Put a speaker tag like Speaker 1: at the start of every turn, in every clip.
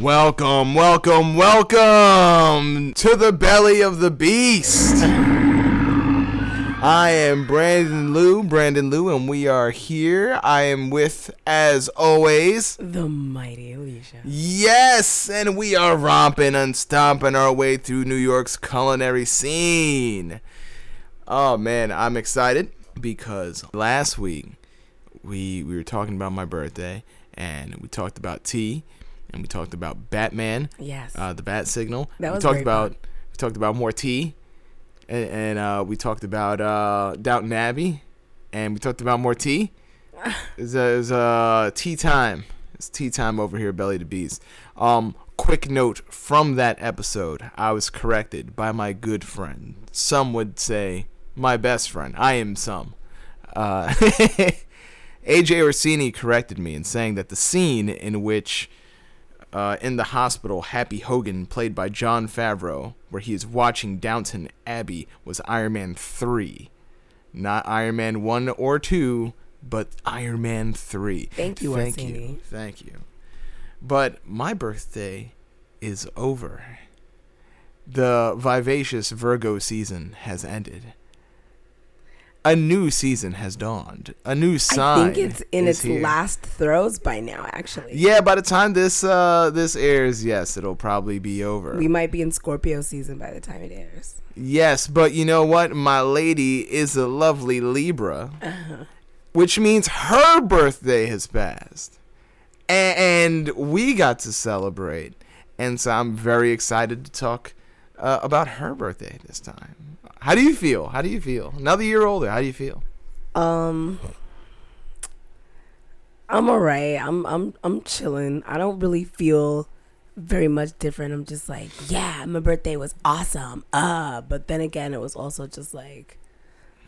Speaker 1: Welcome, welcome, welcome to the belly of the beast. I am Brandon Lou, Brandon Lou, and we are here. I am with, as always,
Speaker 2: The mighty Alicia.
Speaker 1: yes, and we are romping and stomping our way through New York's culinary scene. Oh man, I'm excited because last week we we were talking about my birthday and we talked about tea and we talked about Batman,
Speaker 2: Yes.
Speaker 1: uh, the bat signal.
Speaker 2: That
Speaker 1: we
Speaker 2: was
Speaker 1: talked about
Speaker 2: fun.
Speaker 1: we talked about more tea, and, and uh, we talked about uh, Downton Abbey, and we talked about more tea. It's uh, it's, uh, tea time. It's tea time over here, Belly to Beast. Um, quick note from that episode: I was corrected by my good friend. Some would say my best friend. I am some. Uh, AJ Orsini corrected me in saying that the scene in which uh, in the hospital, Happy Hogan, played by Jon Favreau, where he is watching Downton Abbey, was Iron Man 3. Not Iron Man 1 or 2, but Iron Man 3.
Speaker 2: Thank you,
Speaker 1: Thank you. Thank you. But my birthday is over. The vivacious Virgo season has ended. A new season has dawned. A new sign.
Speaker 2: I think it's in its
Speaker 1: here.
Speaker 2: last throes by now, actually.
Speaker 1: Yeah, by the time this uh this airs, yes, it'll probably be over.
Speaker 2: We might be in Scorpio season by the time it airs.
Speaker 1: yes, but you know what? My lady is a lovely Libra, which means her birthday has passed, and we got to celebrate, and so I'm very excited to talk uh, about her birthday this time. How do you feel? How do you feel? Another year older. How do you feel?
Speaker 2: Um I'm alright. I'm I'm I'm chilling. I don't really feel very much different. I'm just like, yeah, my birthday was awesome. Uh, but then again it was also just like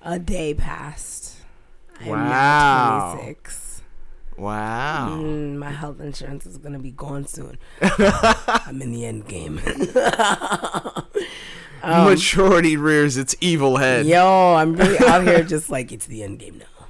Speaker 2: a day passed. I'm
Speaker 1: Wow.
Speaker 2: Now 26.
Speaker 1: Wow.
Speaker 2: Mm, my health insurance is gonna be gone soon. I'm in the end game. Um,
Speaker 1: Maturity rears its evil head.
Speaker 2: Yo, I'm really out here just like it's the end game now.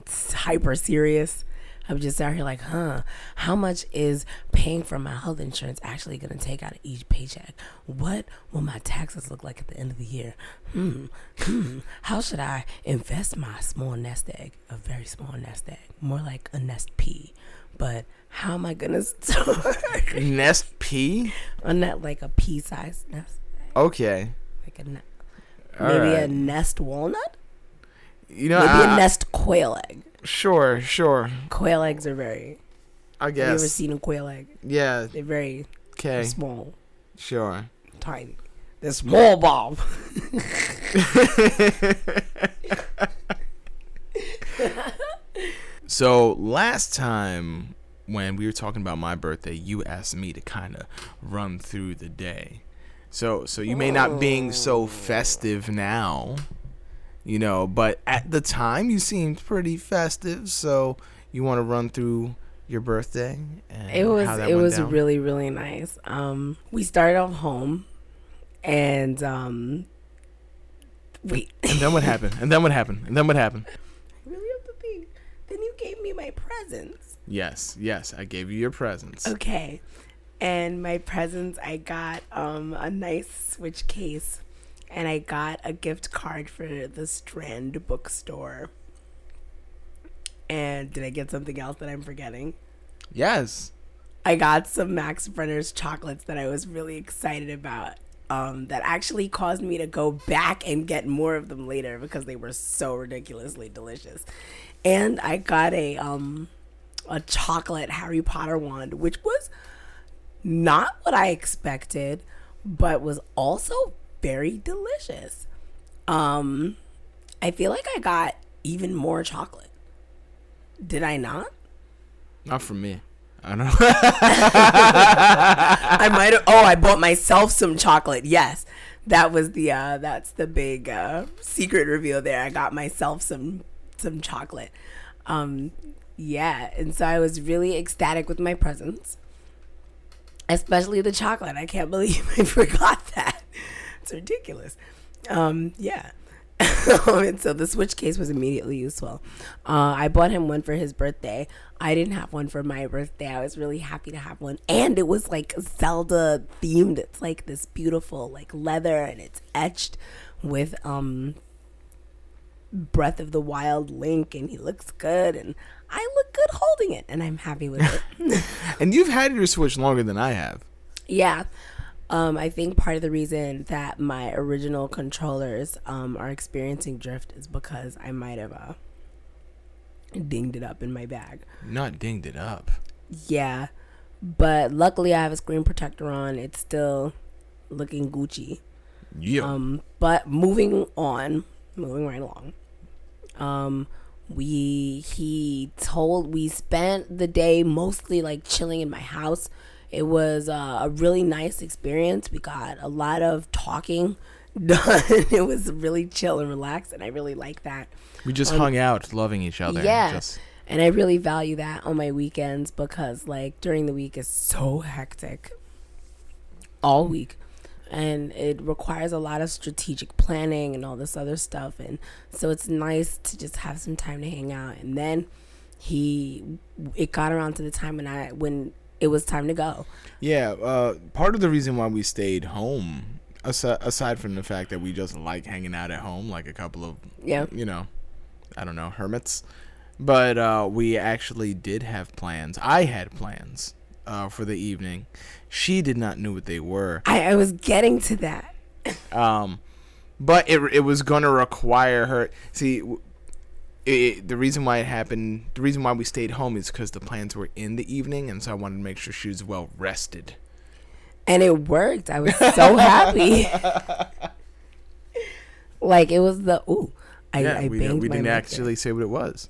Speaker 2: It's hyper serious. I'm just out here like, huh? How much is paying for my health insurance actually gonna take out of each paycheck? What will my taxes look like at the end of the year? Hmm. Hmm. How should I invest my small nest egg? A very small nest egg, more like a nest pea. But how am I gonna store
Speaker 1: Nest P.
Speaker 2: a net like a pea-sized nest?
Speaker 1: Okay.
Speaker 2: Like a ne-
Speaker 1: All
Speaker 2: maybe a nest walnut?
Speaker 1: You know,
Speaker 2: Maybe
Speaker 1: I-
Speaker 2: a nest quail egg.
Speaker 1: Sure, sure.
Speaker 2: Quail eggs are very.
Speaker 1: I
Speaker 2: Have you ever
Speaker 1: guess.
Speaker 2: seen a quail egg?
Speaker 1: Yeah.
Speaker 2: They're very
Speaker 1: Okay.
Speaker 2: small,
Speaker 1: Sure.
Speaker 2: tiny. They're small, Bob.
Speaker 1: So last time when we were talking about my birthday, you asked me to kind of run through the day. So so you may not being so oh. festive now, you know, but at the time you seemed pretty festive. So you want to run through your birthday? And
Speaker 2: It was it was
Speaker 1: down?
Speaker 2: really really nice. Um, we started off home, and um, we
Speaker 1: And then what happened? And then what happened? And then what happened?
Speaker 2: really have to think. Then you gave me my presents.
Speaker 1: Yes, yes, I gave you your presents.
Speaker 2: Okay. And my presents, I got um, a nice Switch case, and I got a gift card for the Strand bookstore. And did I get something else that I'm forgetting?
Speaker 1: Yes.
Speaker 2: I got some Max Brenner's chocolates that I was really excited about. Um, that actually caused me to go back and get more of them later because they were so ridiculously delicious. And I got a um, a chocolate Harry Potter wand, which was not what I expected, but was also very delicious. Um, I feel like I got even more chocolate. Did I not?
Speaker 1: Not for me. I don't know.
Speaker 2: I might have. Oh, I bought myself some chocolate. Yes, that was the. uh That's the big uh secret reveal there. I got myself some some chocolate. Um, yeah, and so I was really ecstatic with my presents, especially the chocolate. I can't believe I forgot that. It's ridiculous. Um, yeah, and so the switch case was immediately useful. Uh, I bought him one for his birthday. I didn't have one for my birthday. I was really happy to have one, and it was like Zelda themed. It's like this beautiful like leather, and it's etched with um Breath of the Wild Link, and he looks good, and I look good holding it, and I'm happy with it.
Speaker 1: And you've had your Switch longer than I have.
Speaker 2: Yeah. Um, I think part of the reason that my original controllers um, are experiencing drift is because I might have uh, dinged it up in my bag.
Speaker 1: Not dinged it up.
Speaker 2: Yeah. But luckily, I have a screen protector on. It's still looking Gucci.
Speaker 1: Yeah.
Speaker 2: Um, but moving on, moving right along. Um, we he told we spent the day mostly like chilling in my house. It was uh, a really nice experience. We got a lot of talking done. it was really chill and relaxed, and I really like that.
Speaker 1: we just hung out, loving each other.
Speaker 2: Yeah.
Speaker 1: Just,
Speaker 2: And I really value that on my weekends because like during the week is so hectic all week. And it requires a lot of strategic planning and all this other stuff. And so it's nice to just have some time to hang out. And then he, it got around to the time when I, when it was time to go.
Speaker 1: yeah. Uh, part of the reason why we stayed home, aside, aside from the fact that we just like hanging out at home, like a couple of,
Speaker 2: Yeah.
Speaker 1: you know, I don't know, hermits. But uh, we actually did have plans. I had plans uh, for the evening. She did not know what they were.
Speaker 2: I, I was getting to that.
Speaker 1: Um, but it it was gonna require her. See, it, the reason why it happened, the reason why we stayed home is because the plans were in the evening, and so I wanted to make sure she was well rested.
Speaker 2: and it worked. I was so happy. like it was the ooh. I,
Speaker 1: yeah,
Speaker 2: I
Speaker 1: we,
Speaker 2: banged
Speaker 1: we didn't actually say what it was.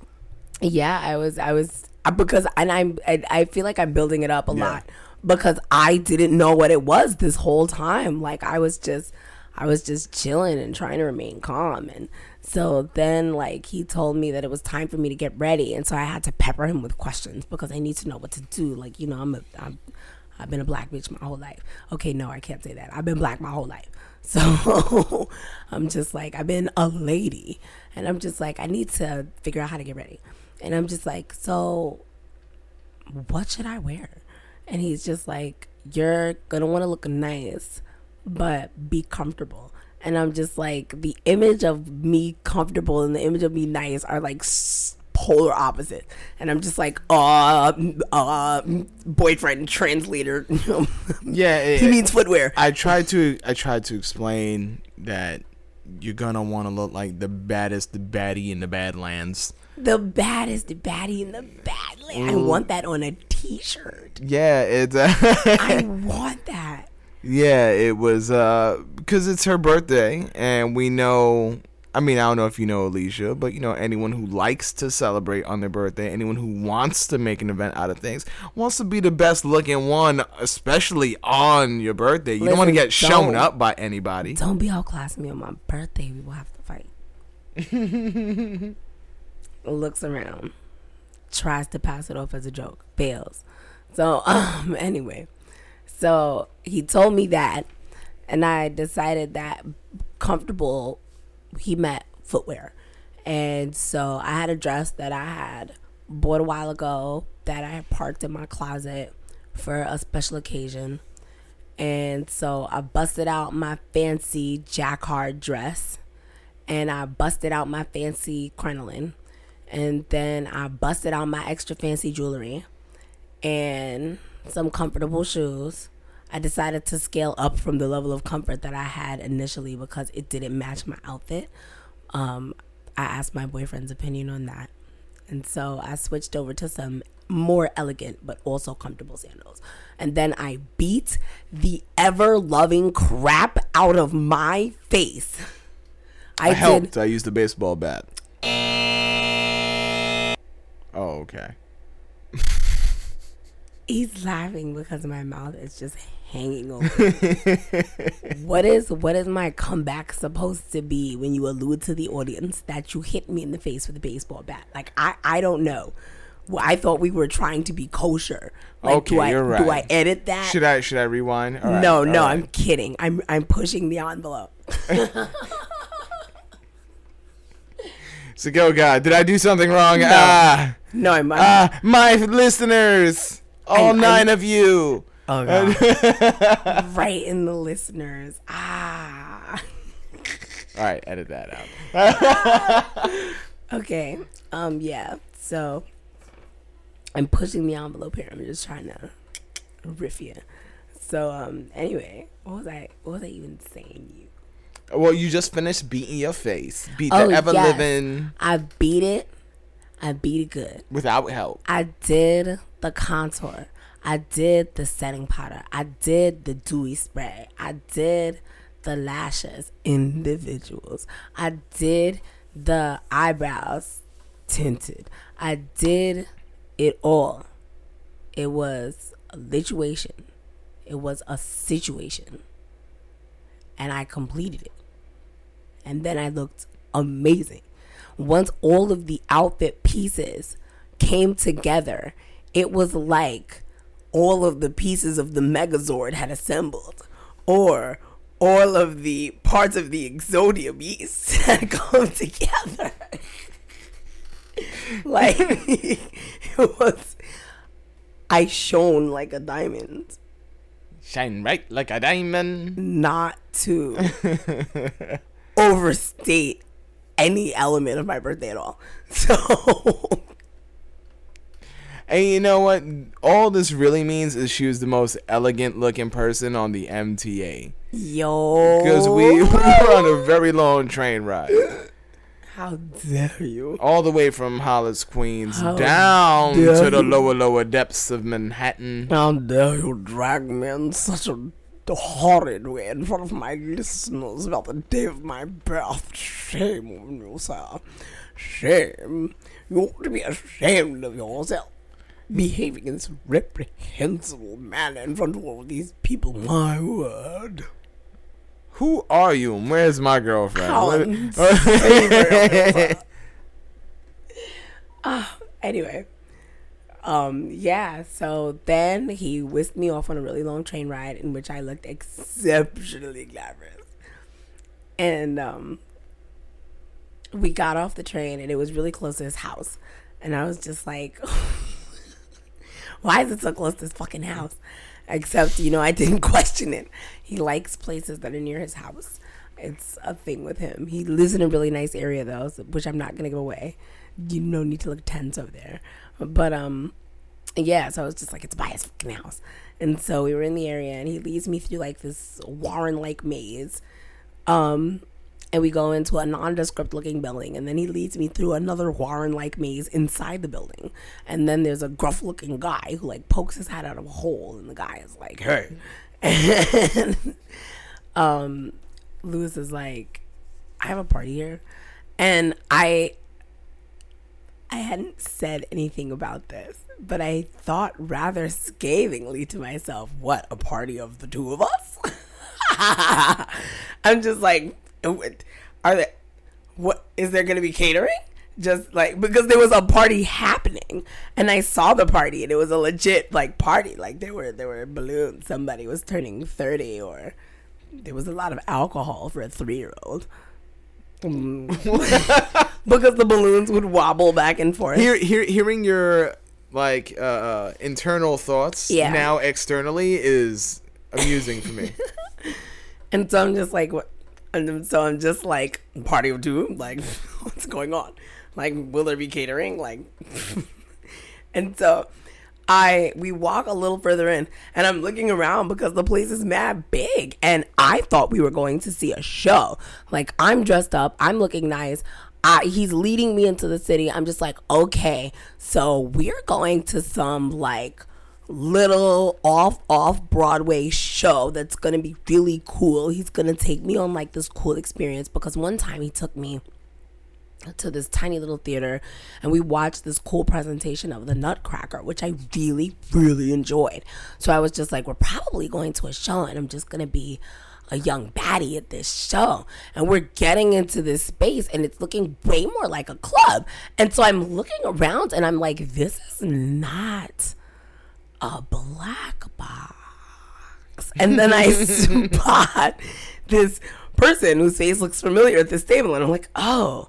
Speaker 2: Yeah, I was. I was uh, because, and I'm. I, I feel like I'm building it up a
Speaker 1: Yeah.
Speaker 2: lot because I didn't know what it was this whole time. Like I was just, I was just chilling and trying to remain calm. And so then, like he told me that it was time for me to get ready, and so I had to pepper him with questions because I need to know what to do. Like you know, I'm a, I'm, I've been a black bitch my whole life. Okay, no, I can't say that. I've been black my whole life. So I'm just like, I've been a lady. And I'm just like, I need to figure out how to get ready. And I'm just like, so what should I wear? And he's just like, you're going to want to look nice, but be comfortable. And I'm just like, the image of me comfortable and the image of me nice are like polar opposites. And I'm just like, uh, uh, boyfriend translator.
Speaker 1: Yeah, it,
Speaker 2: he means footwear.
Speaker 1: I tried to I tried to explain that you're gonna want to look like the baddest, the baddie in the Badlands.
Speaker 2: The baddest baddie in the badland. I
Speaker 1: Mm.
Speaker 2: want that on a t-shirt.
Speaker 1: Yeah, it's uh,
Speaker 2: I want that.
Speaker 1: Yeah, it was uh because it's her birthday, and we know. I mean, I don't know if you know Alicia, but you know anyone who likes to celebrate on their birthday, anyone who wants to make an event out of things, wants to be the best looking one, especially on your birthday. You don't want to get shown up by anybody.
Speaker 2: Don't be outclassing me on my birthday. We will have to fight. Looks around, tries to pass it off as a joke, fails. So, um, anyway, so he told me that, and I decided that comfortable, he meant footwear. And so I had a dress that I had bought a while ago that I had parked in my closet for a special occasion. And so I busted out my fancy jacquard dress and I busted out my fancy crinoline. And then I busted out my extra fancy jewelry and some comfortable shoes. I decided to scale up from the level of comfort that I had initially because it didn't match my outfit. Um, I asked my boyfriend's opinion on that. And so I switched over to some more elegant but also comfortable sandals. And then I beat the ever loving crap out of my face. I,
Speaker 1: I
Speaker 2: did.
Speaker 1: helped. I used a baseball bat. Oh, okay.
Speaker 2: He's laughing because my mouth is just hanging over. what is what is my comeback supposed to be when you allude to the audience that you hit me in the face with a baseball bat? Like I I don't know. Well, I thought we were trying to be kosher. Like, do
Speaker 1: Okay,
Speaker 2: I,
Speaker 1: you're right.
Speaker 2: Do I edit that?
Speaker 1: Should I should I rewind? All right,
Speaker 2: no, no,
Speaker 1: right.
Speaker 2: I'm kidding. I'm I'm pushing the envelope.
Speaker 1: Like, oh God, did I do something wrong? Ah,
Speaker 2: No, I'm. I'm
Speaker 1: ah, my listeners, all
Speaker 2: I- I-
Speaker 1: 9 of you.
Speaker 2: oh god. right in the listeners. Ah.
Speaker 1: All right, edit that out.
Speaker 2: Okay. Um. Yeah. So I'm pushing the envelope here. I'm just trying to riff you. So um. Anyway, what was I? What was I even saying? You.
Speaker 1: Well, you just finished beating your face. Beat
Speaker 2: Oh,
Speaker 1: the ever
Speaker 2: yes.
Speaker 1: living
Speaker 2: I beat it. I beat it good.
Speaker 1: without help.
Speaker 2: I did the contour. I did the setting powder. I did the dewy spray. I did the lashes individuals. I did the eyebrows tinted. I did it all. It was a situation. It was a situation. And I completed it. And then I looked amazing. Once all of the outfit pieces came together, it was like all of the pieces of the Megazord had assembled, or all of the parts of the Exodia beast had come together. like it was, I shone like a diamond.
Speaker 1: Shine bright like a diamond.
Speaker 2: Not to overstate any element of my birthday at all. So
Speaker 1: And you know what? All this really means is she was the most elegant looking person on the MTA.
Speaker 2: Yo.
Speaker 1: Because we were on a very long train ride.
Speaker 2: How dare you?
Speaker 1: All the way from Hollis, Queens,
Speaker 2: How
Speaker 1: down to the lower, lower depths of Manhattan.
Speaker 2: How dare you drag me in such a horrid way in front of my listeners about the day of my birth? Shame on you, sir. Shame. You ought to be ashamed of yourself. Behaving in this reprehensible manner in front of all these people. My word.
Speaker 1: Who are you and where's my girlfriend? What- ah,
Speaker 2: anyway um yeah so then he whisked me off on a really long train ride in which i looked exceptionally glamorous. And um we got off the train and it was really close to his house. And i was just like why is it so close to his fucking house? Except you know i didn't question it. He likes places that are near his house. It's a thing with him. He lives in a really nice area though which i'm not gonna give away. You no need to look tense over there but um yeah so i was just like it's by his fucking house. And so we were in the area and he leads me through like this warren like maze. Um and we go into a nondescript looking building and then he leads me through another warren like maze inside the building. And then there's a gruff looking guy who like pokes his head out of a hole and the guy is like hey. And um lewis is like i have a party here. And i i hadn't said anything about this but i thought rather scathingly to myself what a party of the two of us I'm just like, are there? What is there going to be catering? Just like because there was a party happening, and I saw the party, and it was a legit like party. Like there were there were balloons. Somebody was turning thirty, or there was a lot of alcohol for a three year old. Mm. because the balloons would wobble back and forth.
Speaker 1: Hear, hear, hearing your like uh, uh, internal thoughts
Speaker 2: Yeah.
Speaker 1: now externally is amusing for me.
Speaker 2: And so I'm just like, what? And so I'm just like, party of two? Like, what's going on? Like, will there be catering? Like, and so I, we walk a little further in and I'm looking around because the place is mad big. And I thought we were going to see a show. Like, I'm dressed up, I'm looking nice. I, he's leading me into the city. I'm just like, okay, so we're going to some like little off off Broadway show that's gonna be really cool. He's gonna take me on like this cool experience because one time he took me to this tiny little theater and we watched this cool presentation of the Nutcracker, which I really, really enjoyed. So I was just like, we're probably going to a show and I'm just gonna be a young baddie at this show. And we're getting into this space and it's looking way more like a club. And so I'm looking around and I'm like, this is not a black box. And then I spot this person whose face looks familiar at this table, and I'm like, oh,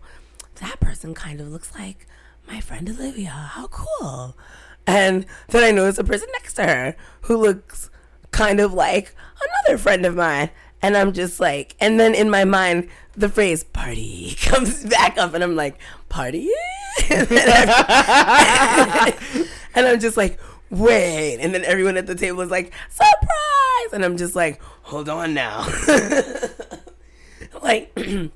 Speaker 2: that person kind of looks like my friend Olivia. How cool. And then I notice a person next to her who looks kind of like another friend of mine. And I'm just like, and then in my mind, the phrase party comes back up, and I'm like, party? and, I'm just like, wait. And then everyone at the table is like, surprise. And I'm just like, hold on now. like,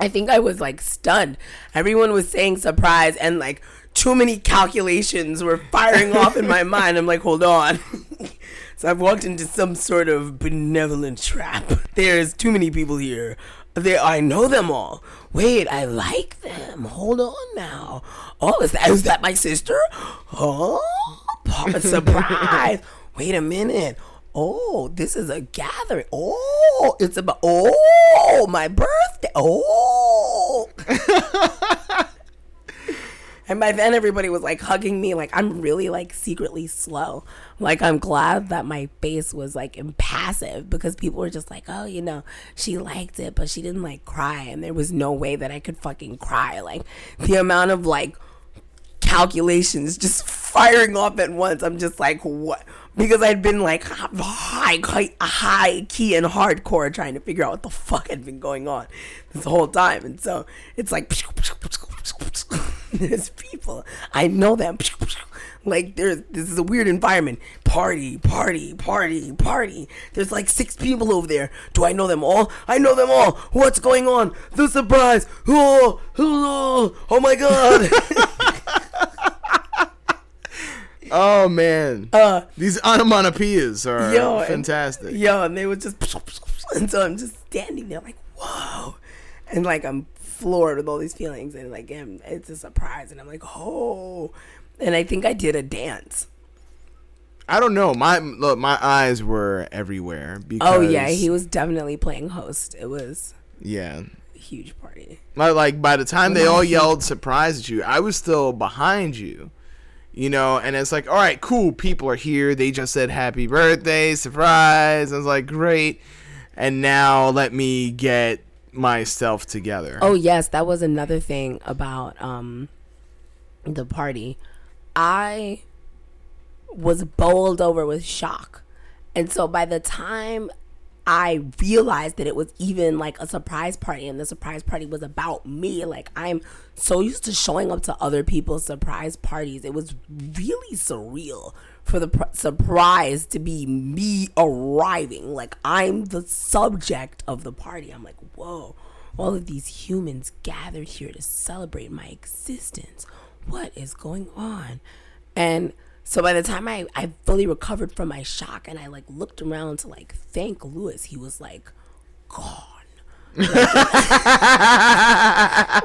Speaker 2: I think I was like stunned. Everyone was saying surprise, and like, too many calculations were firing off in my mind. I'm like, hold on. So I've walked into some sort of benevolent trap. There's too many people here. They, I know them all. Wait, I like them. Hold on now. Oh, is that is that my sister? Oh, surprise! Wait a minute. Oh, this is a gathering. Oh, it's about. Oh, my birthday. Oh. And by then, everybody was like hugging me. Like, I'm really like secretly slow. Like, I'm glad that my face was like impassive because people were just like, oh, you know, she liked it, but she didn't like cry. And there was no way that I could fucking cry. Like, the amount of like calculations just firing off at once. I'm just like, what? Because I'd been like high, high, high key and hardcore trying to figure out what the fuck had been going on this whole time. And so it's like, there's people. I know them. Like there's this is a weird environment. Party, party, party, party. There's like six people over there. Do I know them all? I know them all. What's going on? The surprise. Oh, oh, oh my god.
Speaker 1: oh man.
Speaker 2: Uh,
Speaker 1: These onomatopoeias are
Speaker 2: yo,
Speaker 1: fantastic.
Speaker 2: And, yo, and they would just and so I'm just standing there like, whoa. And like I'm floored with all these feelings and like it's a surprise and I'm like, oh and I think I did a dance.
Speaker 1: I don't know. My look, my eyes were everywhere because
Speaker 2: Oh yeah, he was definitely playing host. It was
Speaker 1: yeah,
Speaker 2: huge party.
Speaker 1: Like, like by the time they all yelled surprise at you, I was still behind you. You know, and it's like, all right, cool, people are here. They just said happy birthday, surprise. I was like, great. And now let me get myself together.
Speaker 2: Oh yes, that was another thing about um the party. I was bowled over with shock. And so by the time I realized that it was even like a surprise party and the surprise party was about me, like I'm so used to showing up to other people's surprise parties. It was really surreal for the pr- surprise to be me arriving. Like I'm the subject of the party. I'm like, whoa, all of these humans gathered here to celebrate my existence what is going on? And so by the time I, I fully recovered from my shock and I like looked around to like thank Lewis, he was like gone.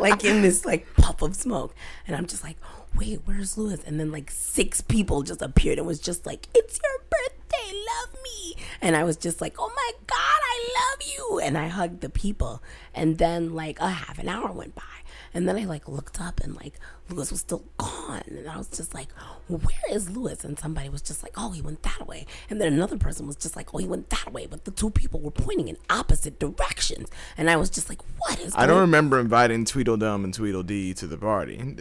Speaker 2: like in this like puff of smoke. And I'm just like, wait, where's Lewis? And then like six people just appeared and was just like, it's your birthday, love me. And I was just like, oh my God, I love you. And I hugged the people. And then like a half an hour went by. And then I like looked up and like Lewis was still gone. And I was just like, where is Lewis? And somebody was just like, oh, he went that way. And then another person was just like, oh, he went that way. But the two people were pointing in opposite directions. And I was just like, what is
Speaker 1: I don't remember inviting Tweedledum and Tweedledee to the party.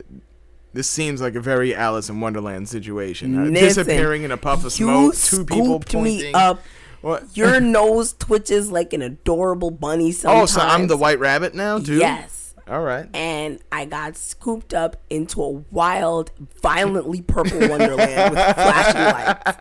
Speaker 1: This seems like a very Alice in Wonderland situation. Uh,
Speaker 2: Listen,
Speaker 1: disappearing in a puff of smoke, two people pointing.
Speaker 2: me up. What? Your nose twitches like an adorable bunny sometimes.
Speaker 1: Oh, so I'm the white rabbit now, too?
Speaker 2: Yes.
Speaker 1: All right.
Speaker 2: And I got scooped up into a wild, violently purple wonderland with flashing lights.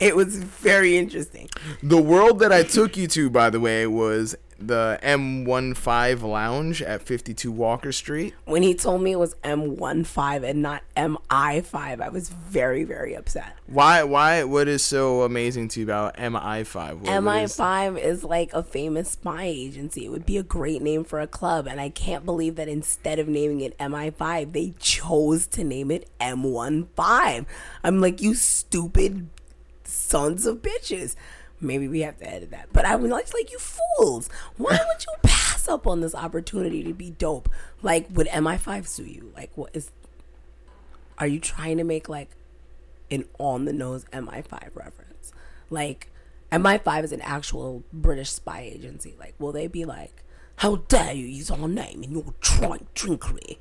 Speaker 2: It was very interesting.
Speaker 1: The world that I took you to, by the way, was the M15 Lounge at 52 Walker Street.
Speaker 2: When he told me it was M15 and not MI5, I was very, very upset.
Speaker 1: Why? Why? What is so amazing to you about MI5? What,
Speaker 2: MI5 is? is like a famous spy agency. It would be a great name for a club, and I can't believe that instead of naming it MI5, they chose to name it M15. I'm like, you stupid sons of bitches. Maybe we have to edit that. But I was like, you fools. Why would you pass up on this opportunity to be dope? Like, would MI5 sue you? Like, what is? Are you trying to make like an on the nose MI5 reference? Like, MI5 is an actual British spy agency. Like, will they be like, how dare you use our name in your trite drinkery?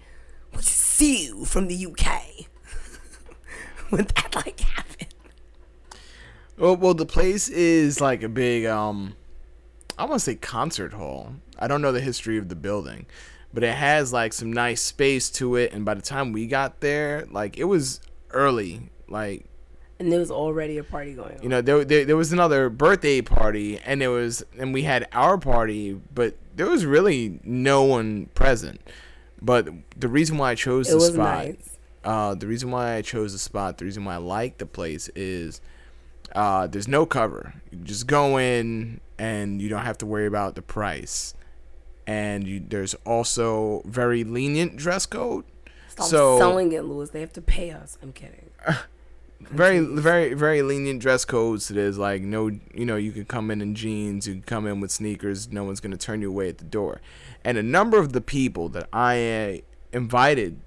Speaker 2: "Would you see you from the UK?" Would that like happen?
Speaker 1: Well, well, the place is like a big um, I want to say concert hall. I don't know the history of the building, but it has like some nice space to it. And by the time we got there, like it was early, like
Speaker 2: And there was already a party going on.
Speaker 1: you know there, there, there was another birthday party and there was and we had our party but there was really no one present but the reason why i chose
Speaker 2: it
Speaker 1: the spot
Speaker 2: nice.
Speaker 1: uh, the reason why i chose the spot the reason why i like the place is uh, there's no cover. You just go in and you don't have to worry about the price. And you, there's also very lenient dress code.
Speaker 2: Stop
Speaker 1: so
Speaker 2: selling it, Lewis. They have to pay us. I'm kidding.
Speaker 1: very very very lenient dress codes. It is like no you know you can come in in jeans you can come in with sneakers. No one's going to turn you away at the door. And a number of the people that i uh, invited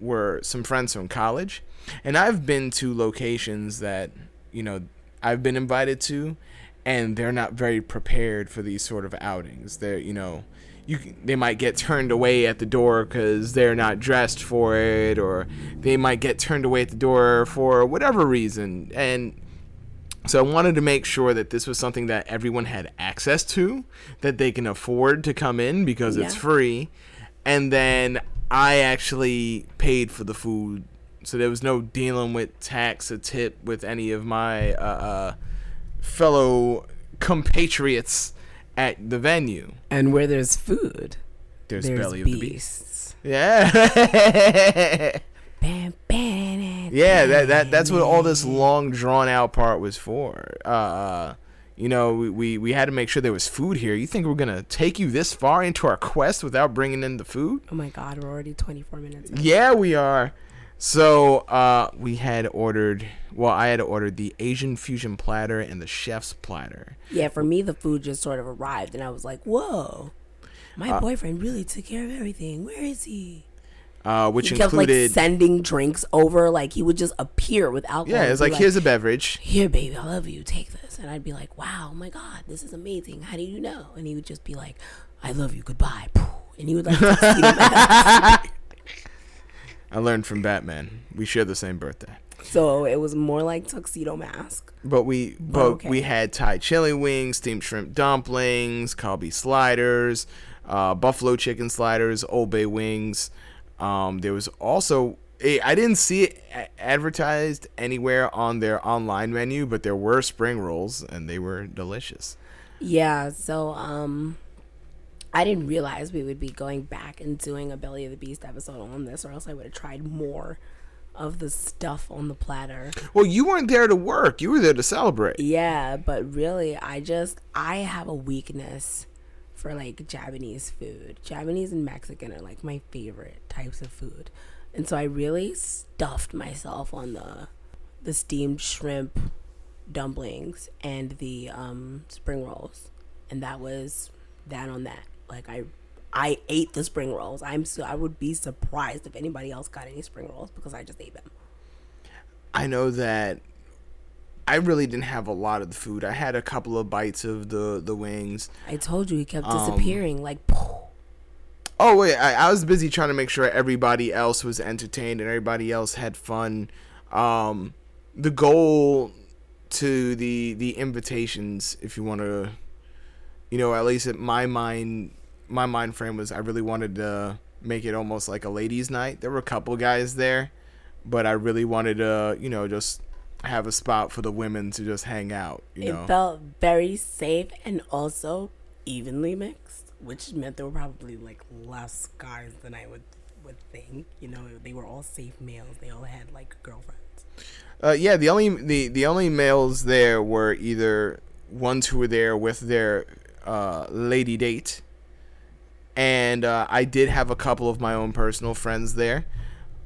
Speaker 1: were some friends from college. And i've been to locations that you know i've been invited to and they're not very prepared for these sort of outings they're you know you they might get turned away at the door because they're not dressed for it or they might get turned away at the door for whatever reason and so I wanted to make sure that this was something that everyone had access to, that they can afford to come in because it's free. And then I actually paid for the food. So there was no dealing with tax or tip with any of my uh, uh, fellow compatriots at the venue.
Speaker 2: And where there's food,
Speaker 1: There's,
Speaker 2: there's
Speaker 1: Belly of the
Speaker 2: beasts.
Speaker 1: Yeah.
Speaker 2: Bam, bam,
Speaker 1: Yeah, that, that that's what all this long drawn out part was for. Uh, you know, we, we, we had to make sure there was food here. You think we're gonna take you this far into our quest without bringing in the food?
Speaker 2: Oh my God, we're already 24 minutes. in.
Speaker 1: Yeah, we are. So uh, we had ordered. Well, I had ordered the Asian fusion platter and the chef's platter.
Speaker 2: Yeah, for me, the food just sort of arrived, and I was like, "Whoa, my
Speaker 1: Uh,
Speaker 2: boyfriend really took care of everything. Where is he?"
Speaker 1: Uh, which
Speaker 2: he kept like
Speaker 1: included.
Speaker 2: sending drinks over. Like he would just appear with alcohol.
Speaker 1: yeah, it's
Speaker 2: be
Speaker 1: like, here's a beverage.
Speaker 2: here, baby, I love you. Take this. And I'd be like, wow, oh my God, this is amazing. How do you know? And he would just be like, I love you. Goodbye. And he would like.
Speaker 1: I learned from Batman. We share the same birthday.
Speaker 2: so it was more like tuxedo mask.
Speaker 1: But we but
Speaker 2: okay.
Speaker 1: we had Thai chili wings, steamed shrimp dumplings, kalbi sliders, uh, buffalo chicken sliders, Old Bay wings. Um, there was also a, I didn't see it advertised anywhere on their online menu, but there were spring rolls and they were delicious.
Speaker 2: Yeah. So, um, I didn't realize we would be going back and doing a Belly of the Beast episode on this, or else I would have tried more of the stuff on the platter.
Speaker 1: Well, you weren't there to work; you were there to celebrate.
Speaker 2: Yeah, but really, I just I have a weakness for like Japanese food. Japanese and Mexican are like my favorite types of food, and so I really stuffed myself on the the steamed shrimp dumplings and the um, spring rolls, and that was that on that. Like I. I ate the spring rolls. I'm so I would be surprised if anybody else got any spring rolls because I just ate them.
Speaker 1: I know that I really didn't have a lot of the food. I had a couple of bites of the the wings.
Speaker 2: I told you he kept
Speaker 1: Um,
Speaker 2: disappearing. like,
Speaker 1: Oh wait, I, I was busy trying to make sure everybody else was entertained and everybody else had fun. Um, the goal to the the invitations, if you want to, you know, at least at my mind, my mind frame was I really wanted to make it almost like a ladies' night. There were a couple guys there, but I really wanted to, you know, just have a spot for the women to just hang out. You
Speaker 2: it
Speaker 1: know,
Speaker 2: felt very safe and also evenly mixed, which meant there were probably like less guys than I would would think. You know, they were all safe males. They all had like girlfriends.
Speaker 1: Uh, yeah, the only the the only males there were either ones who were there with their uh, lady date, and uh, I did have a couple of my own personal friends there,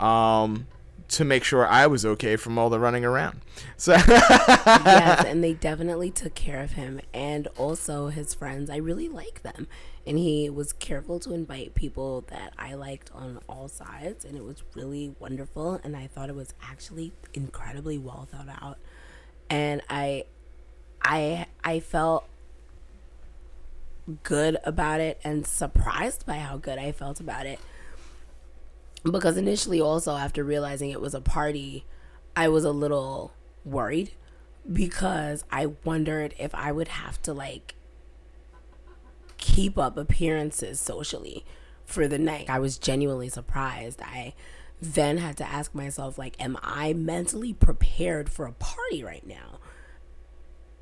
Speaker 1: um, to make sure I was okay from all the running around. So
Speaker 2: yes, and they definitely took care of him and also his friends. I really like them. And he was careful to invite people that I liked on all sides and it was really wonderful and I thought it was actually incredibly well thought out. And I I I felt good about it and surprised by how good I felt about it. because initially also after realizing it was a party i was a little worried because i wondered if i would have to like keep up appearances socially for the night. I was genuinely surprised. I then had to ask myself like am i mentally prepared for a party right now?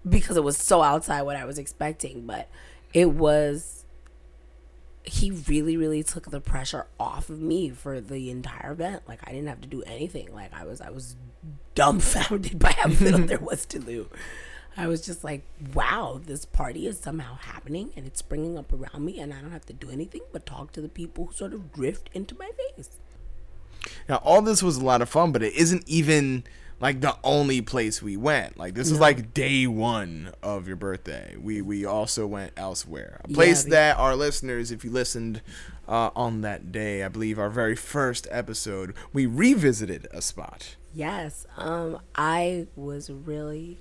Speaker 2: Because it was so outside what i was expecting but it was he really really took the pressure off of me for the entire event. Like i didn't have to do anything. Like i was i was dumbfounded by how little there was to do. I was just like wow this party is somehow happening and it's springing up around me and i don't have to do anything but talk to the people who sort of drift into my face.
Speaker 1: Now, all this was a lot of fun, but it isn't even like the only place we went. Like this is like day one of your birthday. We we also went elsewhere, a place
Speaker 2: we-
Speaker 1: that our listeners, if you listened uh, on that day, I believe our very first episode, we revisited a spot.
Speaker 2: Yes. Um, I was really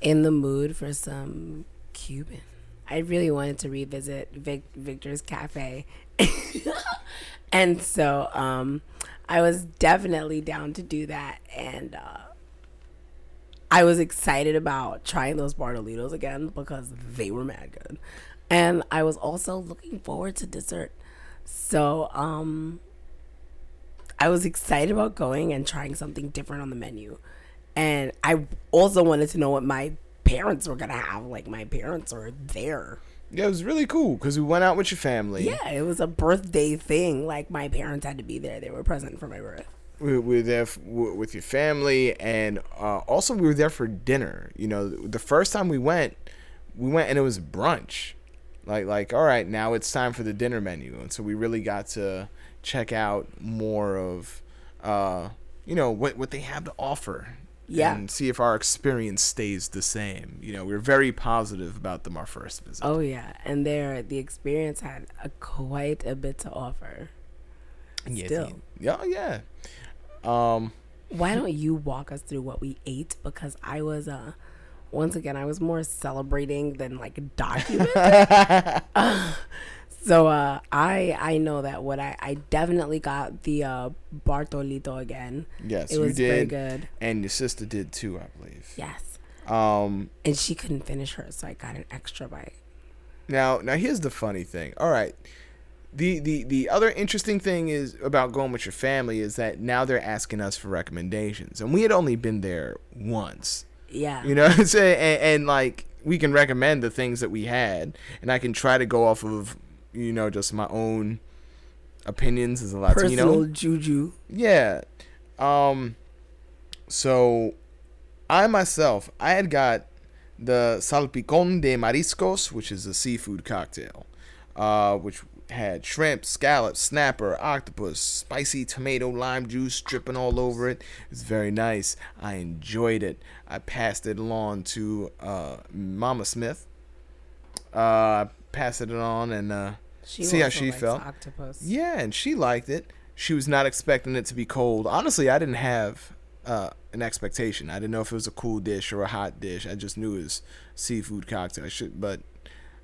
Speaker 2: in the mood for some Cuban. I really wanted to revisit Vic- Victor's Cafe. and so um, I was definitely down to do that. And uh, I was excited about trying those Bartolitos again because they were mad good. And I was also looking forward to dessert. So, um, I was excited about going and trying something different on the menu. And I also wanted to know what my parents were going to have. Like, my parents are there.
Speaker 1: Yeah, it was really cool because we went out with your family.
Speaker 2: Yeah, it was a birthday thing. Like, my parents had to be there. They were present for my birth.
Speaker 1: we we were there f- w- with your family, and uh, also we were there for dinner. You know, the first time we went, we went and it was brunch. Like like all right, now it's time for the dinner menu, and so we really got to check out more of, uh, you know, what what they have to offer.
Speaker 2: Yeah.
Speaker 1: And see if our experience stays the same. You know, we were very positive about them our first visit.
Speaker 2: Oh, yeah. And there, the experience had a, quite a bit to offer.
Speaker 1: yeah,
Speaker 2: still.
Speaker 1: yeah, yeah. Um,
Speaker 2: Why don't you walk us through what we ate? Because I was, uh, once again, I was more celebrating than like documenting. so uh, I I know that what I I definitely got the uh, Bartolito again.
Speaker 1: yes,
Speaker 2: it
Speaker 1: you
Speaker 2: was very good.
Speaker 1: and your sister did too, I believe.
Speaker 2: Yes,
Speaker 1: Um,
Speaker 2: and she couldn't finish hers, so I got an extra bite.
Speaker 1: Now, now here's the funny thing. All right, the the the other interesting thing is about going with your family is that now they're asking us for recommendations, and we had only been there once.
Speaker 2: Yeah,
Speaker 1: You know, and, and like we can recommend the things that we had, and I can try to go off of you know just my own opinions as a Latino.
Speaker 2: personal juju.
Speaker 1: Yeah. Um so I myself I had got the salpicón de mariscos, which is a seafood cocktail. Uh which had shrimp, scallops, snapper, octopus, spicy tomato lime juice dripping all over it. It's very nice. I enjoyed it. I passed it along to uh Mama Smith. Uh passed it on and uh
Speaker 2: She
Speaker 1: See how she felt?
Speaker 2: Octopus.
Speaker 1: yeah, and she liked it. She was not expecting it to be cold. Honestly, I didn't have uh, an expectation. I didn't know if it was a cool dish or a hot dish. I just knew it was seafood cocktail. I should, but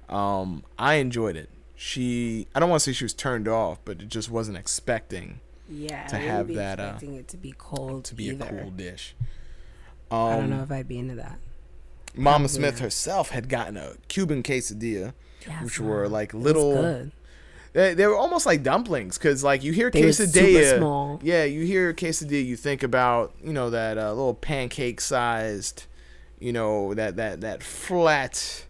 Speaker 1: um, I enjoyed it. She, I don't want to say she was turned off, but it just wasn't expecting
Speaker 2: Yeah,
Speaker 1: to
Speaker 2: I
Speaker 1: have
Speaker 2: be
Speaker 1: that, uh,
Speaker 2: expecting it to be cold
Speaker 1: to be
Speaker 2: either.
Speaker 1: a cool dish.
Speaker 2: I don't
Speaker 1: Um,
Speaker 2: know if I'd be into that.
Speaker 1: Mama Smith herself had gotten a Cuban quesadilla, Which were like little. They, they were almost like dumplings because like you hear
Speaker 2: They
Speaker 1: quesadilla
Speaker 2: small.
Speaker 1: yeah you hear quesadilla you think about you know that uh, little pancake sized you know that that that flat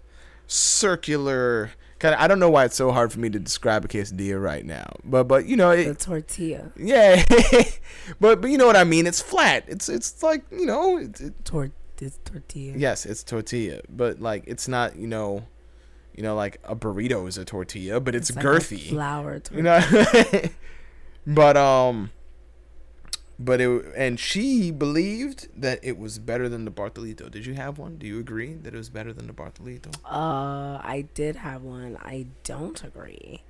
Speaker 1: circular kind of I don't know why it's so hard for me to describe a quesadilla right now but but you know
Speaker 2: The
Speaker 1: it,
Speaker 2: tortilla,
Speaker 1: yeah but but you know what I mean it's flat it's it's like you know it, it,
Speaker 2: tor- this tortilla.
Speaker 1: yes it's tortilla but like it's not you know you know like a burrito is a tortilla but it's,
Speaker 2: like a
Speaker 1: girthy
Speaker 2: flour tortilla.
Speaker 1: you know but um but it and she believed that it was better than the bartolito did you have one do you agree that it was better than the bartolito
Speaker 2: Uh, I did have one. I don't agree,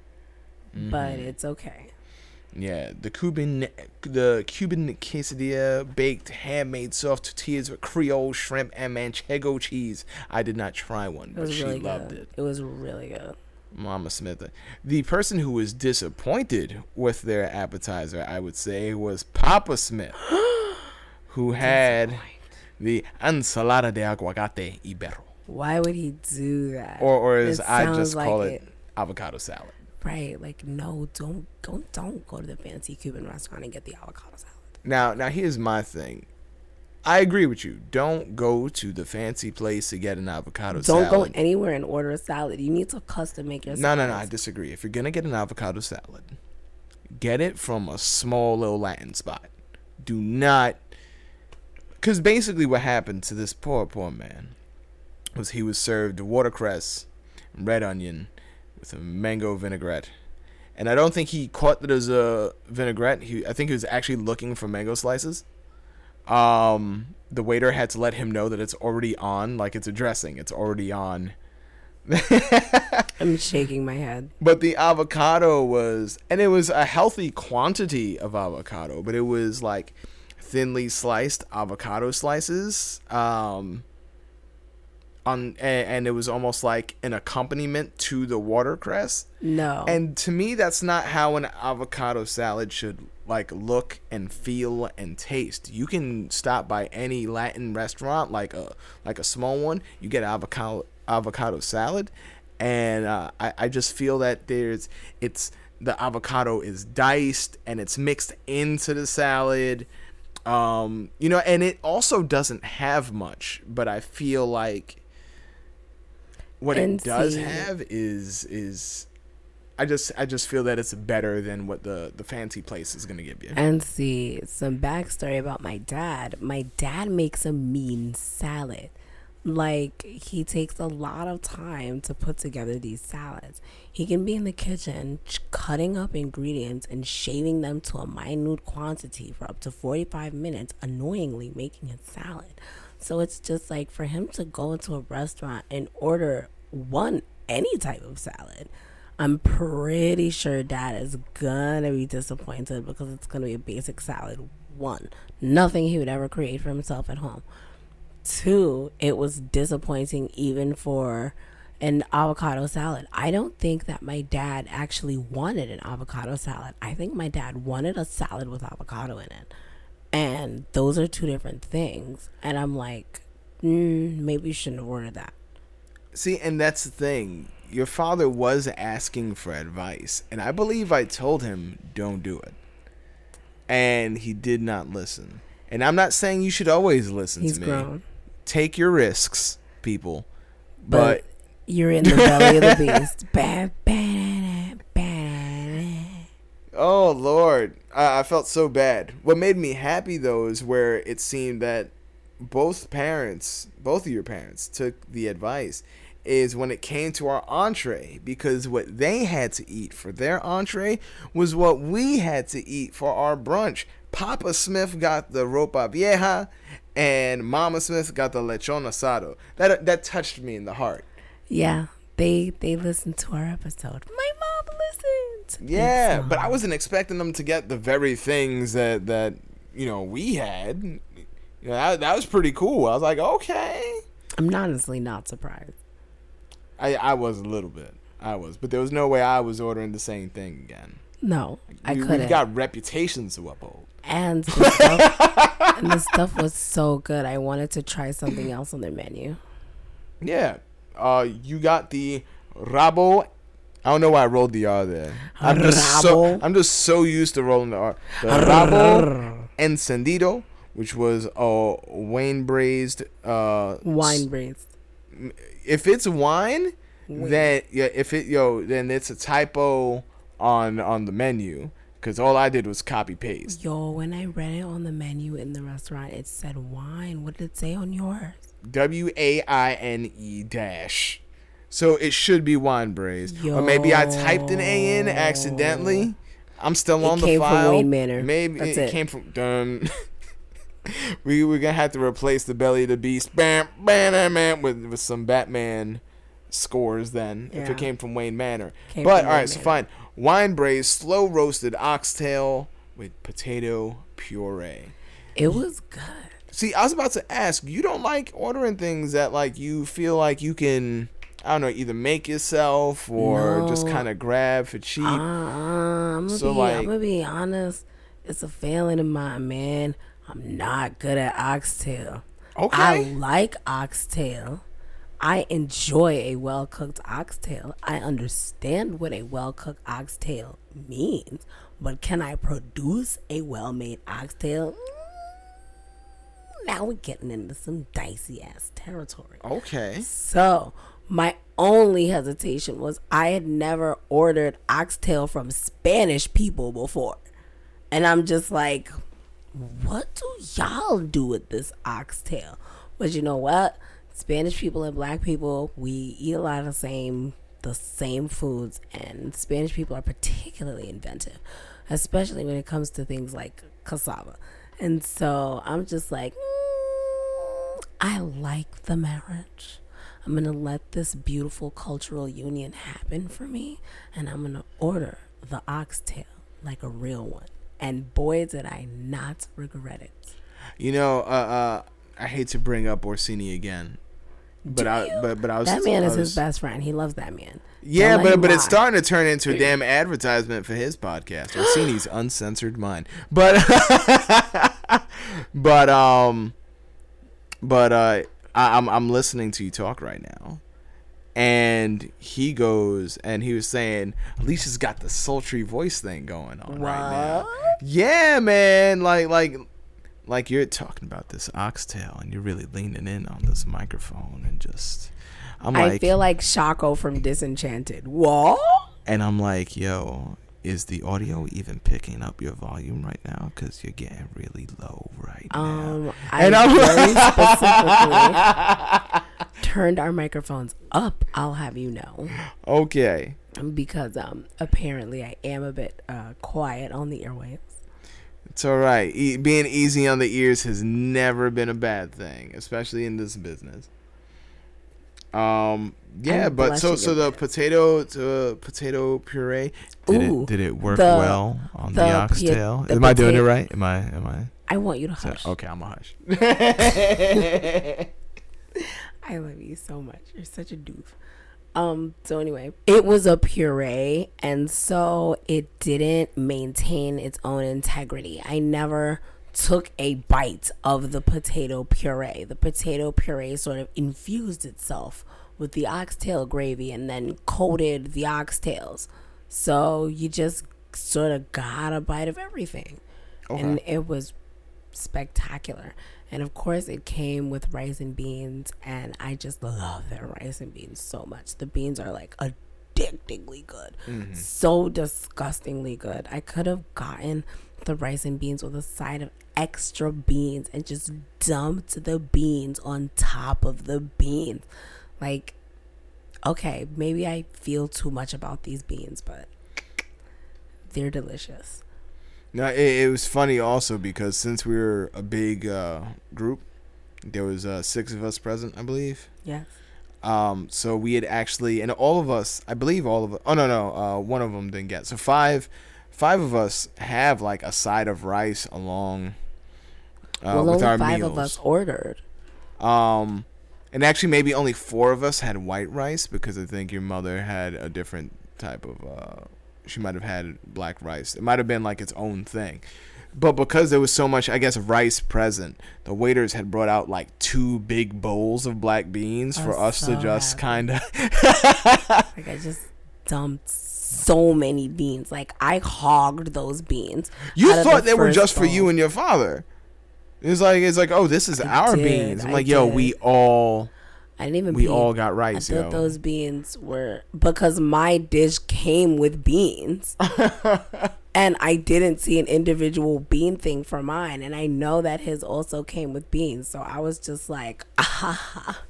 Speaker 2: but
Speaker 1: Mm-hmm.
Speaker 2: it's okay.
Speaker 1: Yeah the cuban the cuban quesadilla baked handmade soft tortillas with creole shrimp and manchego cheese i did not try one but she
Speaker 2: really
Speaker 1: loved
Speaker 2: good.
Speaker 1: it
Speaker 2: It was really good.
Speaker 1: Mama Smith. The person who was disappointed with their appetizer, I would say, was Papa Smith, who had the ensalada de aguacate ibero,
Speaker 2: Why would he do that?
Speaker 1: or or as I just
Speaker 2: like
Speaker 1: call it,
Speaker 2: it.
Speaker 1: avocado salad.
Speaker 2: Right, like no, don't go, don't go to the fancy Cuban restaurant and get the avocado salad.
Speaker 1: Now, now here's my thing. I agree with you. Don't go to the fancy place to get an avocado salad.
Speaker 2: Don't go anywhere and order a salad. You need to custom make your.
Speaker 1: No, no, no. I disagree. If you're gonna get an avocado salad, get it from a small little Latin spot. Do not, because basically what happened to this poor, poor man was he was served watercress, and red onion, with a mango vinaigrette, and I don't think he caught that as a vinaigrette. He, I think he was actually looking for mango slices. Um, the waiter had to let him know that it's already on, like it's a dressing. It's already on.
Speaker 2: I'm shaking my head.
Speaker 1: But the avocado was, and it was a healthy quantity of avocado, but it was like thinly sliced avocado slices. Um, on and, and it was almost like an accompaniment to the watercress.
Speaker 2: No.
Speaker 1: And to me, that's not how an avocado salad should like look and feel and taste. You can stop by any Latin restaurant, like a like a small one. You get avocado avocado salad, and uh, I I just feel that there's it's the avocado is diced and it's mixed into the salad. Um, you know, and it also doesn't have much, but I feel like what it does
Speaker 2: see-
Speaker 1: have is is I just I just feel that it's better than what the the fancy place is gonna give you.
Speaker 2: And see, some backstory about my dad. My dad makes a mean salad. Like, he takes a lot of time to put together these salads. He can be in the kitchen cutting up ingredients and shaving them to a minute quantity for up to 45 minutes, annoyingly making a salad. So it's just like for him to go into a restaurant and order one, any type of salad. I'm pretty sure dad is gonna be disappointed because it's gonna be a basic salad. One, nothing he would ever create for himself at home. Two, it was disappointing even for an avocado salad. I don't think that my dad actually wanted an avocado salad. I think my dad wanted a salad with avocado in it. And those are two different things. And I'm like, mm, maybe you shouldn't have ordered that.
Speaker 1: See, and that's the thing. Your father was asking for advice, and I believe I told him don't do it. And he did not listen. And I'm not saying you should always listen
Speaker 2: He's
Speaker 1: to me.
Speaker 2: grown.
Speaker 1: Take your risks, people.
Speaker 2: But,
Speaker 1: But,
Speaker 2: you're in the belly of the beast. Ba- ba- ba-
Speaker 1: oh lord, I, I felt so bad. What made me happy though is where it seemed that both parents, both of your parents, took the advice. Is when it came to our entree because what they had to eat for their entree was what we had to eat for our brunch. Papa Smith got the ropa vieja, and Mama Smith got the lechon asado. That that touched me in the heart.
Speaker 2: Yeah, they they listened to our episode. My mom listened.
Speaker 1: Yeah, but I wasn't expecting them to get the very things that that you know we had. You know, that, that was pretty cool. I was like, okay.
Speaker 2: I'm honestly not surprised.
Speaker 1: I I was a little bit. I was, but there was no way I was ordering the same thing again.
Speaker 2: No, I
Speaker 1: we,
Speaker 2: couldn't.
Speaker 1: We've got reputations to uphold.
Speaker 2: and the stuff, and the stuff was so good. I wanted to try something else on their menu.
Speaker 1: Yeah. Uh, you got the rabo. I don't know why I rolled the R there. I'm just so I'm just so used to rolling the R. The rabo encendido, which was a Wayne braised uh
Speaker 2: Wine braised.
Speaker 1: if it's wine,
Speaker 2: Wait.
Speaker 1: then yeah, if it yo, then it's a typo on on the menu because all I did was copy paste.
Speaker 2: Yo, when I read it on the menu in the restaurant, it said wine. What did it say on yours?
Speaker 1: W A I N E dash. So it should be wine braised, or maybe I typed an A in accidentally. I'm still
Speaker 2: It
Speaker 1: on the
Speaker 2: came from
Speaker 1: file.
Speaker 2: Wayne Manor.
Speaker 1: Maybe
Speaker 2: That's
Speaker 1: it,
Speaker 2: it.
Speaker 1: came from done. we we're gonna have to replace the belly of the beast, bam, bam, bam, with with some Batman scores. Then if it came from Wayne Manor,
Speaker 2: Came
Speaker 1: but all right,
Speaker 2: Wayne
Speaker 1: so
Speaker 2: Manor.
Speaker 1: fine. Wine braised, slow roasted oxtail with potato puree.
Speaker 2: It was good.
Speaker 1: See, I was about to ask. You don't like ordering things that like you feel like you can I don't know, either make yourself or just kind of grab for cheap.
Speaker 2: Uh, I'm, gonna
Speaker 1: So,
Speaker 2: be,
Speaker 1: like-
Speaker 2: I'm gonna be honest. It's a failing of mine, man. I'm not good at oxtail.
Speaker 1: okay.
Speaker 2: I like oxtail. I enjoy a well cooked oxtail. I understand what a well cooked oxtail means, but can I produce a well made oxtail? Mm, Now we're getting into some dicey ass territory.
Speaker 1: okay.
Speaker 2: So, my only hesitation was I had never ordered oxtail from Spanish people before. And I'm just like, what do y'all do with this oxtail? But you know what? Spanish people and black people, we eat a lot of the same the same foods and Spanish people are particularly inventive, especially when it comes to things like cassava. And so I'm just like, "Mm, I like the marriage. I'm going to let this beautiful cultural union happen for me and I'm going to order the oxtail like a real one. And boy did I not regret it.
Speaker 1: You know, uh, uh, I hate to bring up Orsini again, but
Speaker 2: Do
Speaker 1: I,
Speaker 2: you?
Speaker 1: but but I was
Speaker 2: that man
Speaker 1: I
Speaker 2: is his best friend. He loves that man.
Speaker 1: Yeah,
Speaker 2: Don't
Speaker 1: but but it's starting to turn into a damn advertisement for his podcast, Orsini's uncensored mind. But but um, but uh, I, I'm I'm listening to you talk right now, and he goes and he was saying Alicia's got the sultry voice thing going on right now. Yeah, man, like like like you're talking about this oxtail and you're really leaning in on this microphone and just. I'm
Speaker 2: I
Speaker 1: like,
Speaker 2: feel like Shaco from Disenchanted. What?
Speaker 1: and I'm like, yo, is the audio even picking up your volume right now? Because you're getting really low right now.
Speaker 2: Um, I
Speaker 1: And I'm-
Speaker 2: very specifically turned our microphones up. I'll have you know,
Speaker 1: Okay.
Speaker 2: because um, apparently I am a bit uh, quiet on the airwaves.
Speaker 1: It's all right. E- being easy on the ears has never been a bad thing, especially in this business. Um. Yeah,
Speaker 2: I'm
Speaker 1: but so
Speaker 2: blushing
Speaker 1: so the potato uh, potato puree did
Speaker 2: Ooh,
Speaker 1: it did it work
Speaker 2: the-
Speaker 1: well on the,
Speaker 2: the pi-
Speaker 1: oxtail?
Speaker 2: the
Speaker 1: Am I doing it right? Am I am I?
Speaker 2: I want you to
Speaker 1: so-
Speaker 2: hush.
Speaker 1: okay, I'm a hush.
Speaker 2: I love you so much. You're such a doof. Um, so anyway, it was a puree, and so it didn't maintain its own integrity. I never took a bite of the potato puree. The potato puree sort of infused itself with the oxtail gravy and then coated the oxtails. So you just sort of got a bite of everything. And it was spectacular. And of course, it came with rice and beans, and I just love their rice and beans so much. The beans are like addictingly good, mm-hmm. so disgustingly good. I could have gotten the rice and beans with a side of extra beans and just dumped the beans on top of the beans. Like, okay, maybe I feel too much about these beans, but they're delicious.
Speaker 1: No, it, it was funny also because since we were a big uh, group, there was uh, six of us present, I believe.
Speaker 2: Yes.
Speaker 1: Um, so we had actually, and all of us, I believe all of us. Oh no, no, uh, one of them didn't get. So five, five of us have like a side of rice along uh,
Speaker 2: well,
Speaker 1: with our
Speaker 2: five
Speaker 1: meals.
Speaker 2: of us ordered.
Speaker 1: Um, and actually, maybe only four of us had white rice because I think your mother had a different type of. Uh, she might have had black rice. It might have been like its own thing. But because there was so much, I guess, rice present, the waiters had brought out like two big bowls of black beans for us to just kind of.
Speaker 2: Like I just dumped so many beans. Like I hogged those beans.
Speaker 1: You thought
Speaker 2: the
Speaker 1: they were just for you and your father. It's like it's like, oh, this is
Speaker 2: I
Speaker 1: our
Speaker 2: did,
Speaker 1: beans. I'm
Speaker 2: I
Speaker 1: like, yo, we all
Speaker 2: I didn't even.
Speaker 1: we
Speaker 2: pee.
Speaker 1: all got
Speaker 2: I
Speaker 1: rice,
Speaker 2: thought
Speaker 1: yo.
Speaker 2: those beans were because my dish came with beans, and I didn't see an individual bean thing for mine, and I know that his also came with beans. So I was just like, ah,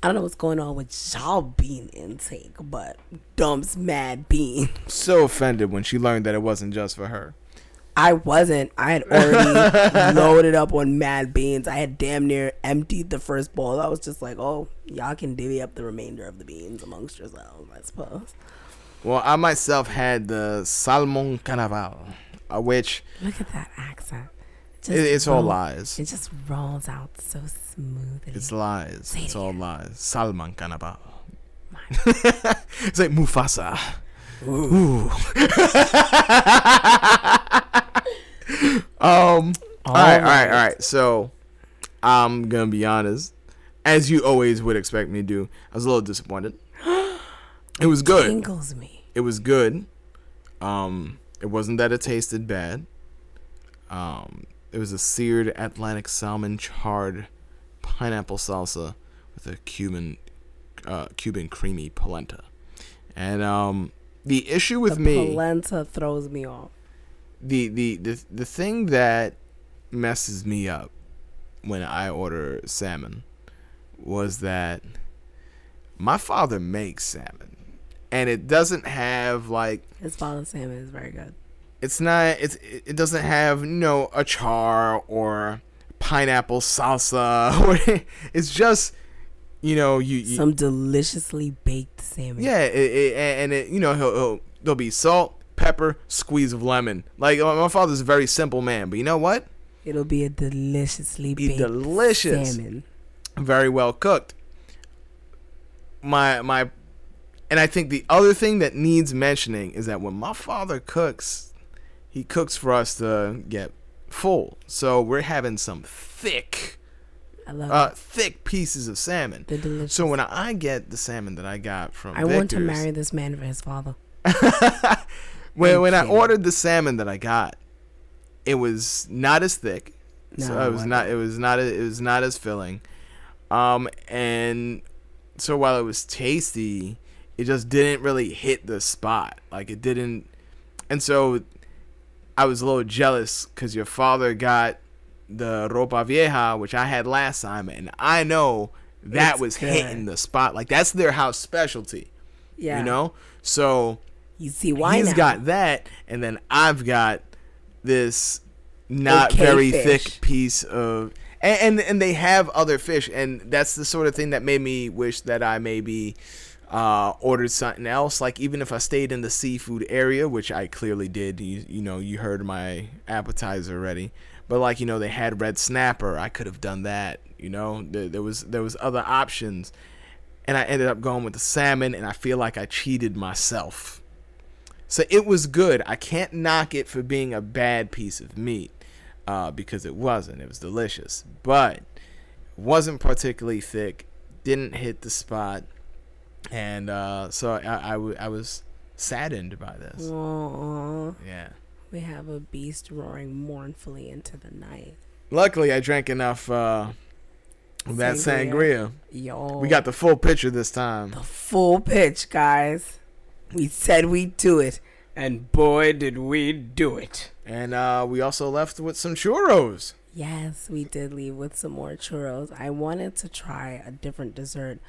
Speaker 2: I don't know what's going on with y'all bean intake, but dumps mad beans.
Speaker 1: so offended when she learned that it wasn't just for her.
Speaker 2: I wasn't. I had already loaded up on mad beans. I had damn near emptied the first bowl. I was just like, oh, y'all can divvy up the remainder of the beans amongst yourselves, I suppose.
Speaker 1: Well, I myself had the salmon carnaval, uh, which
Speaker 2: Look at that accent. It
Speaker 1: it,
Speaker 2: just
Speaker 1: it's all lies.
Speaker 2: It just rolls out so smoothly.
Speaker 1: It's lies.
Speaker 2: Say it
Speaker 1: It's all lies. Salman carnaval. it's like Mufasa. Ooh. um. All right, all right, all right. So, I'm gonna be honest, as you always would expect me to do. I was a little disappointed. It was good.
Speaker 2: Tingles me.
Speaker 1: It was good. Um, it wasn't that it tasted bad. Um, it was a seared Atlantic salmon charred pineapple salsa with a Cuban, uh, Cuban creamy polenta. And um, the issue with
Speaker 2: the
Speaker 1: me,
Speaker 2: polenta throws me off.
Speaker 1: the, the the the thing that messes me up when I order salmon was that my father makes salmon, and it doesn't have like
Speaker 2: His father's salmon is very good.
Speaker 1: It's not it's it doesn't have you know a char or pineapple salsa or it's just you know you, you
Speaker 2: Some deliciously baked salmon.
Speaker 1: yeah it, it, and it you know he'll, he'll there'll be salt pepper squeeze of lemon like my father's a very simple man but you know what
Speaker 2: It'll be a deliciously
Speaker 1: Be
Speaker 2: baked
Speaker 1: delicious.
Speaker 2: salmon.
Speaker 1: very well cooked my my and i think the other thing that needs mentioning is that when my father cooks he cooks for us to get full so we're having some thick
Speaker 2: I love
Speaker 1: uh, thick pieces of salmon.
Speaker 2: The delicious.
Speaker 1: So when I get the salmon that I got from
Speaker 2: I want to marry this man for his father.
Speaker 1: when
Speaker 2: I'm
Speaker 1: when I ordered the salmon that I got, it was not as thick. so
Speaker 2: No,
Speaker 1: it
Speaker 2: it
Speaker 1: was not. It was not. It was not as filling. Um, and so while it was tasty, it just didn't really hit the spot. Like it didn't. And so I was a little jealous because your father got the ropa vieja, which I had last time, and I know that
Speaker 2: It's
Speaker 1: was
Speaker 2: good.
Speaker 1: hitting the spot. Like that's their house specialty.
Speaker 2: Yeah.
Speaker 1: You know. So
Speaker 2: You see why
Speaker 1: he's
Speaker 2: now?
Speaker 1: got that, and then I've got this not
Speaker 2: Okay
Speaker 1: very
Speaker 2: fish.
Speaker 1: thick piece of, and, and and they have other fish, and that's the sort of thing that made me wish that I maybe uh, ordered something else. Like even if I stayed in the seafood area, which I clearly did, you you know you heard my appetizer already, but like you know they had red snapper, I could have done that. You know there, there was there was other options. And I ended up going with the salmon, and I feel like I cheated myself. So it was good. I can't knock it for being a bad piece of meat uh, because it wasn't. It was delicious, but wasn't particularly thick. Didn't hit the spot, and uh, so I, I, w- I was saddened by this.
Speaker 2: Aw,
Speaker 1: Yeah.
Speaker 2: we have a beast roaring mournfully into the night.
Speaker 1: Luckily, I drank enough uh, that
Speaker 2: Sangria.
Speaker 1: sangria.
Speaker 2: Yo,
Speaker 1: We got the full picture this time.
Speaker 2: the full pitch, guys. We said we'd do it, and boy, did we do it.
Speaker 1: And uh, we also left with some churros.
Speaker 2: Yes, we did leave with some more churros. I wanted to try a different dessert,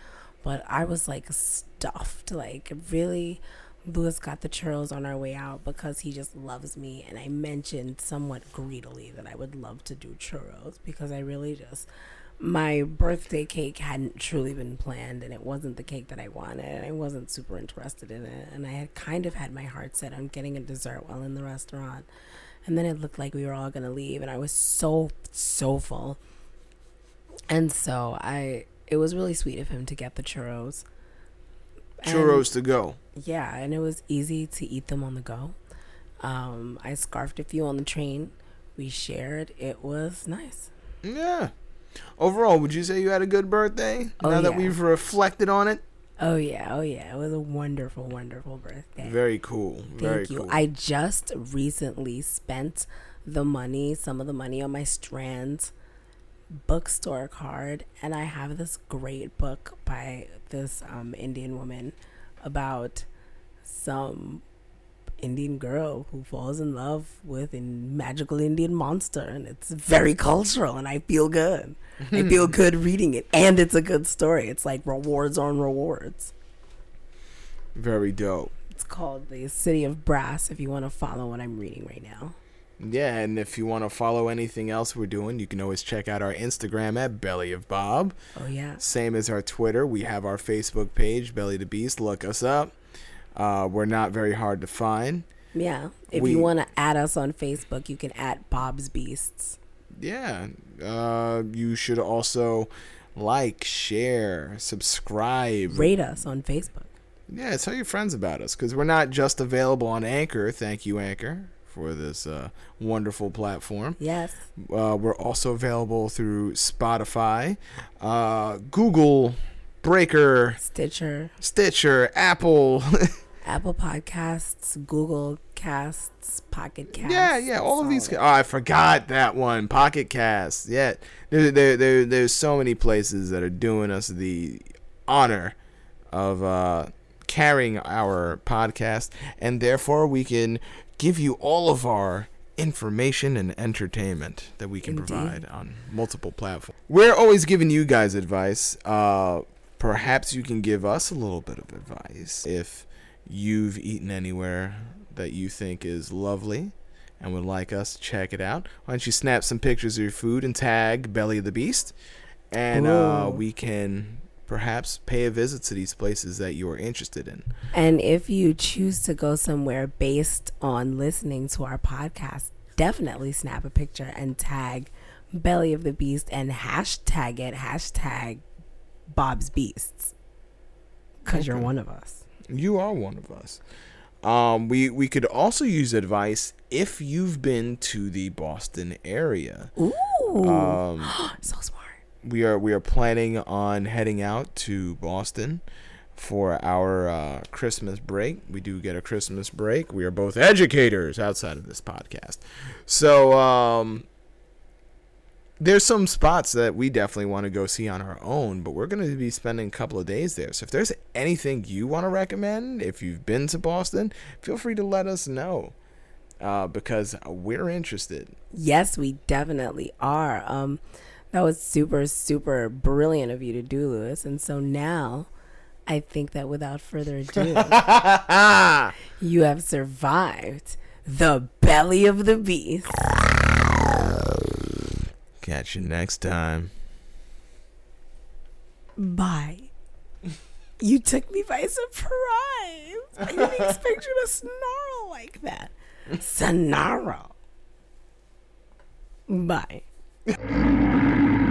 Speaker 2: but I was like stuffed. Like, really, Lewis got the churros on our way out because he just loves me. And I mentioned somewhat greedily that I would love to do churros because I really just. My birthday cake hadn't truly been planned, and it wasn't the cake that I wanted, I wasn't super interested in it. And I had kind of had my heart set on getting a dessert while in the restaurant. And then it looked like we were all gonna leave, and I was so so full. And so I, it was really sweet of him to get the churros. And-
Speaker 1: Churros to go.
Speaker 2: yeah, and it was easy to eat them on the go. Um, I scarfed a few on the train. We shared. It was nice.
Speaker 1: Yeah. Overall, would you say you had a good birthday?
Speaker 2: Oh,
Speaker 1: now that we've reflected on it?
Speaker 2: Oh yeah, oh yeah. It was a wonderful, wonderful birthday.
Speaker 1: Very cool. Very
Speaker 2: Thank you.
Speaker 1: cool.
Speaker 2: I just recently spent the money, some of the money on my Strand's bookstore card, and I have this great book by this um, Indian woman about some Indian girl who falls in love with a magical Indian monster, and it's very cultural, and I feel good. I feel good reading it, and it's a good story. It's like rewards on rewards.
Speaker 1: Very dope.
Speaker 2: It's called The City of Brass if you want to follow what I'm reading right now.
Speaker 1: Yeah, and if you want to follow anything else we're doing, you can always check out our Instagram at Belly of Bob.
Speaker 2: Oh, yeah.
Speaker 1: Same as our Twitter. We have our Facebook page, Belly the Beast. Look us up. Uh, we're not very hard to find.
Speaker 2: Yeah. If
Speaker 1: We-
Speaker 2: you want to add us on Facebook, you can add Bob's Beasts.
Speaker 1: Yeah. Uh, you should also like, share, subscribe.
Speaker 2: Rate us on Facebook.
Speaker 1: Yeah, tell your friends about us because we're not just available on Anchor. Thank you, Anchor, for this uh, wonderful platform.
Speaker 2: Yes.
Speaker 1: Uh, we're also available through Spotify, uh, Google, Breaker,
Speaker 2: Stitcher,
Speaker 1: Stitcher, Apple.
Speaker 2: Apple Podcasts, Google Casts, Pocket Casts.
Speaker 1: yeah, yeah, all of these.
Speaker 2: Solid.
Speaker 1: Oh, I forgot that one. Pocket Cast. Yeah, there, there, there, there's so many places that are doing us the honor of uh, carrying our podcast, and therefore we can give you all of our information and entertainment that we can
Speaker 2: Indeed.
Speaker 1: provide on multiple platforms. We're always giving you guys advice. Uh, perhaps you can give us a little bit of advice if you've eaten anywhere that you think is lovely and would like us to check it out. Why don't you snap some pictures of your food and tag Belly of the Beast, and uh, we can perhaps pay a visit to these places that you are interested in.
Speaker 2: And if you choose to go somewhere based on listening to our podcast, definitely snap a picture and tag Belly of the Beast and hashtag it, hashtag Bob's Beasts. Because you're one of us.
Speaker 1: You are one of us. Um, we we could also use advice if you've been to the Boston area.
Speaker 2: Ooh.
Speaker 1: Um,
Speaker 2: so smart.
Speaker 1: We are we are planning on heading out to Boston for our uh, Christmas break. We do get a Christmas break. We are both educators outside of this podcast, so um, there's some spots that we definitely want to go see on our own. But we're going to be spending a couple of days there. So if there's anything you want to recommend, if you've been to Boston, feel free to let us know. Uh, because we're interested.
Speaker 2: Yes, we definitely are. Um, that was super, super brilliant of you to do, Lewis. And so now I think that without further ado, you have survived the belly of the beast.
Speaker 1: Catch you next time.
Speaker 2: Bye. You took me by surprise. I didn't expect you to snarl like that. Snarl. Bye. フフフ。